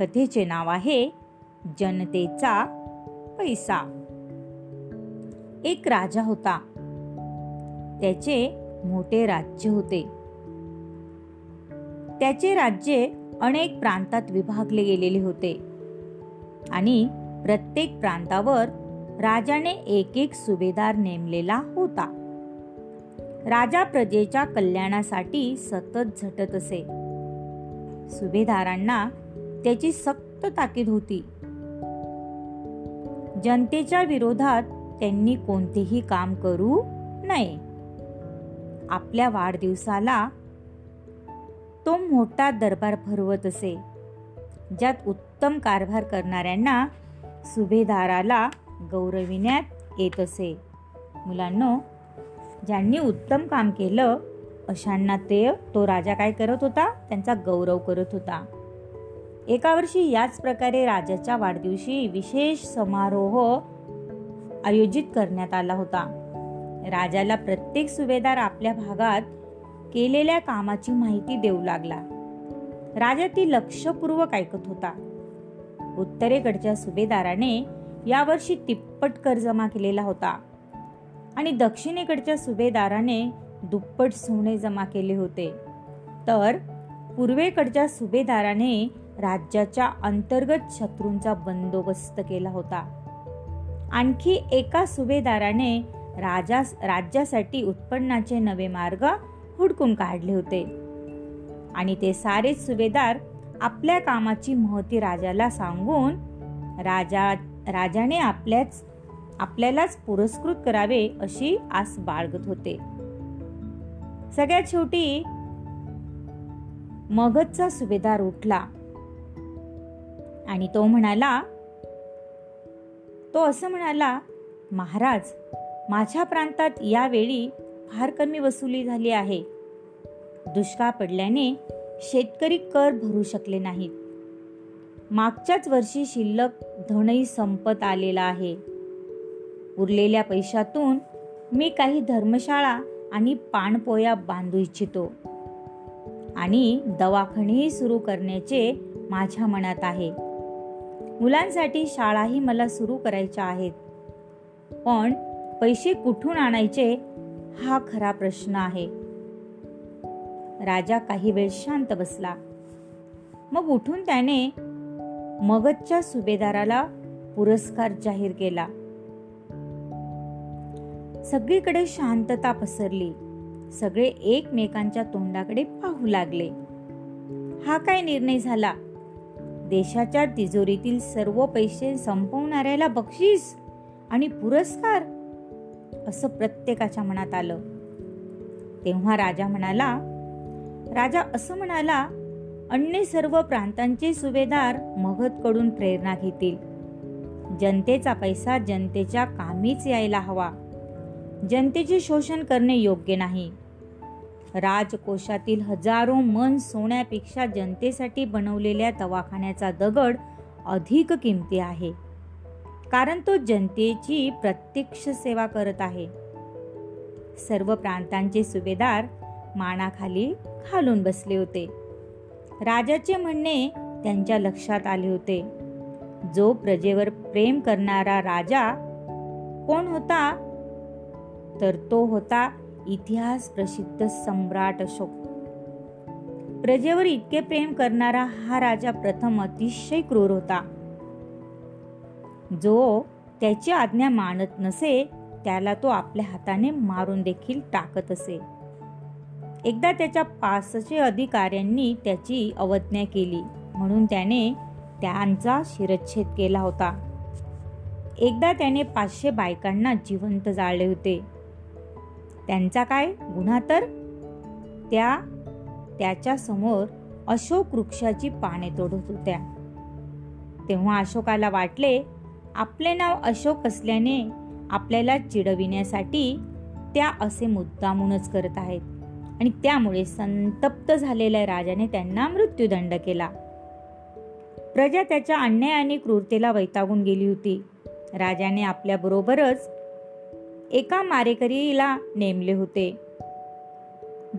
कथेचे नाव आहे जनतेचा पैसा. एक राजा होता. त्याचे मोठे राज्य होते. त्याचे राज्य अनेक प्रांतात विभागले गेलेले होते. आणि प्रत्येक प्रांतावर राजाने एक एक सुभेदार नेमलेला होता. राजा प्रजेच्या कल्याणासाठी सतत झटत असे. सुभेदारांना त्याची सक्त ताकीद होती. जनतेच्या विरोधात त्यांनी कोणतेही काम करू नये. आपल्या वाढदिवसाला तो मोठा दरबार भरवत असे ज्यात उत्तम कारभार करणाऱ्यांना सुभेदाराला गौरविण्यात येत असे. मुलांनो ज्यांनी उत्तम काम केलं अशांना ते तो राजा काय करत होता? त्यांचा गौरव करत होता. एका वर्षी याच प्रकारे राजाच्या वाढदिवशी विशेष समारोह आयोजित करण्यात आला होता. राजाला प्रत्येक सुभेदार आपल्या भागात केलेल्या कामाची माहिती देऊ लागला. राजा ती लक्षपूर्वक ऐकत होता. उत्तरेकडच्या सुभेदाराने यावर्षी तिप्पट कर जमा केलेला होता आणि दक्षिणेकडच्या सुभेदाराने दुप्पट सोने जमा केले होते. तर पूर्वेकडच्या सुभेदाराने राज्याच्या अंतर्गत शत्रूंचा बंदोबस्त केला होता. आणखी एका सुभेदाराने राजा राज्यासाठी उत्पन्नाचे नवे मार्ग हुडकून काढले होते. आणि ते सारेच सुभेदार आपल्या कामाची महती राजाला सांगून राजा राजाने आपल्याच आपल्यालाच पुरस्कृत करावे अशी आस बाळगत होते. सगळ्यात शेवटी मगधचा सुभेदार उठला. आणि तो म्हणाला तो असं म्हणाला महाराज माझ्या प्रांतात यावेळी फार कमी वसुली झाली आहे. दुष्काळ पडल्याने शेतकरी कर भरू शकले नाहीत. मागच्याच वर्षी शिल्लक धनही संपत आलेला आहे. उरलेल्या पैशातून मी काही धर्मशाळा आणि पाणपोया बांधू इच्छितो. आणि दवाखानेही सुरू करण्याचे माझ्या मनात आहे. मुलांसाठी शाळाही मला सुरू करायच्या आहेत. पण पैसे कुठून आणायचे हा खरा प्रश्न आहे. राजा काही वेळ शांत बसला. मग उठून त्याने मगधच्या सुभेदाराला पुरस्कार जाहीर केला. सगळीकडे शांतता पसरली. सगळे एकमेकांच्या तोंडाकडे पाहू लागले. हा काय निर्णय झाला? देशाच्या तिजोरीतील सर्व पैसे संपवणाऱ्याला बक्षीस आणि पुरस्कार असं प्रत्येकाच्या मनात आलं. तेव्हा राजा म्हणाला राजा असं म्हणाला अन्य सर्व प्रांतांचे सुभेदार मगधकडून प्रेरणा घेतील. जनतेचा पैसा जनतेच्या कामीच यायला हवा. जनतेचे शोषण करणे योग्य नाही. राजकोषातील हजारो मन सोन्यापेक्षा जनतेसाठी बनवलेल्या दवाखान्याचा दगड अधिक किमती आहे. कारण तो जनतेची प्रत्यक्ष सेवा करत आहे. सर्व प्रांतांचे सुभेदार मानाखाली खालून बसले होते. राजाचे म्हणणे त्यांच्या लक्षात आले होते. जो प्रजेवर प्रेम करणारा राजा कोण होता? तर तो होता इतिहास प्रसिद्ध सम्राट अशोक. प्रजेवर इतके प्रेम करणारा हा राजा प्रथम अतिशय क्रूर होता. जो त्याची आज्ञा मानत नसे त्याला तो आपल्या हाताने मारून देखील टाकत असे. एकदा त्याच्या पाचशे अधिकाऱ्यांनी त्याची अवज्ञा केली म्हणून त्याने त्यांचा शिरच्छेद केला होता. एकदा त्याने पाचशे बायकांना जिवंत जाळले होते. त्यांचा काय गुन्हा तर? त्या त्याच्यासमोर अशोक वृक्षाची पाने तोडत होत्या. तेव्हा अशोकाला वाटले आपले नाव अशोक असल्याने आपल्याला चिडविण्यासाठी त्या असे मुद्दामूनच करत आहेत. आणि त्यामुळे संतप्त झालेल्या राजाने त्यांना मृत्यूदंड केला. प्रजा त्याच्या अन्याय आणि क्रूरतेला वैतागून गेली होती. राजाने आपल्याबरोबरच एका मारेकरीला नेमले होते.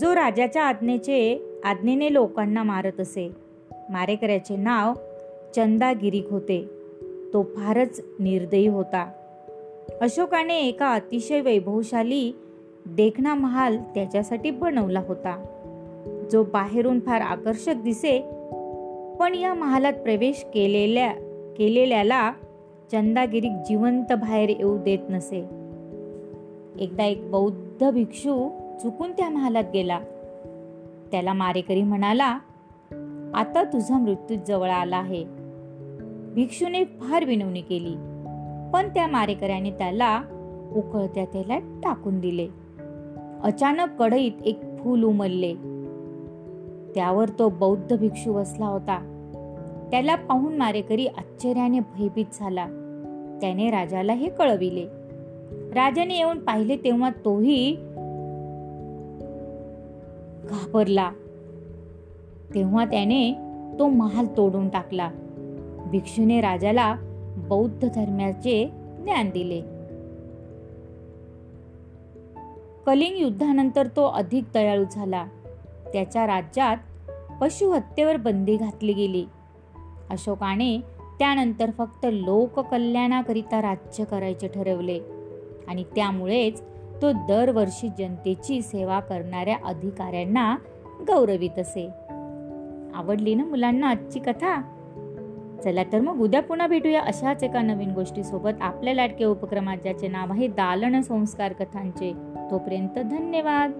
जो राजाच्या आज्ञेचे आज्ञेने लोकांना मारत असे. मारेकऱ्याचे नाव चंदागिरीक होते. तो फारच निर्दयी होता. अशोकाने एका अतिशय वैभवशाली देखणा महाल त्याच्यासाठी बनवला होता. जो बाहेरून फार आकर्षक दिसे पण या महालात प्रवेश केलेल्या केलेल्याला चंदागिरीक जिवंत बाहेर येऊ देत नसे. एकदा एक बौद्ध भिक्षू चुकून त्या महालात गेला. त्याला मारेकरी म्हणाला आता तुझा मृत्यू जवळ आला आहे. भिक्षूने फार विनवणी केली पण त्या मारेकऱ्याने त्याला उकळत्या तेलात टाकून दिले. अचानक कढईत एक फूल उमलले. त्यावर तो बौद्ध भिक्षू बसला होता. त्याला पाहून मारेकरी आश्चर्याने भयभीत झाला. त्याने राजाला हे कळविले राजाने येऊन पाहिले तेव्हा तोही घाबरला. तेव्हा त्याने तो महाल तोडून टाकला. भिक्षूने राजाला बौद्ध धर्माचे ज्ञान दिले. कलिंग युद्धानंतर तो अधिक दयाळू झाला. त्याच्या राज्यात पशुहत्येवर बंदी घातली गेली. अशोकाने त्यानंतर फक्त लोककल्याणाकरिता राज्य करायचे ठरवले. आणि त्यामुळेच तो दरवर्षी जनतेची सेवा करणाऱ्या अधिकाऱ्यांना गौरवित असे. आवडली ना मुलांना आजची कथा? चला तर मग उद्या पुन्हा भेटूया अशाच एका नवीन गोष्टीसोबत. आपल्या लाटक्या उपक्रमात ज्याचे नाव आहे दालन संस्कार कथांचे. तोपर्यंत धन्यवाद.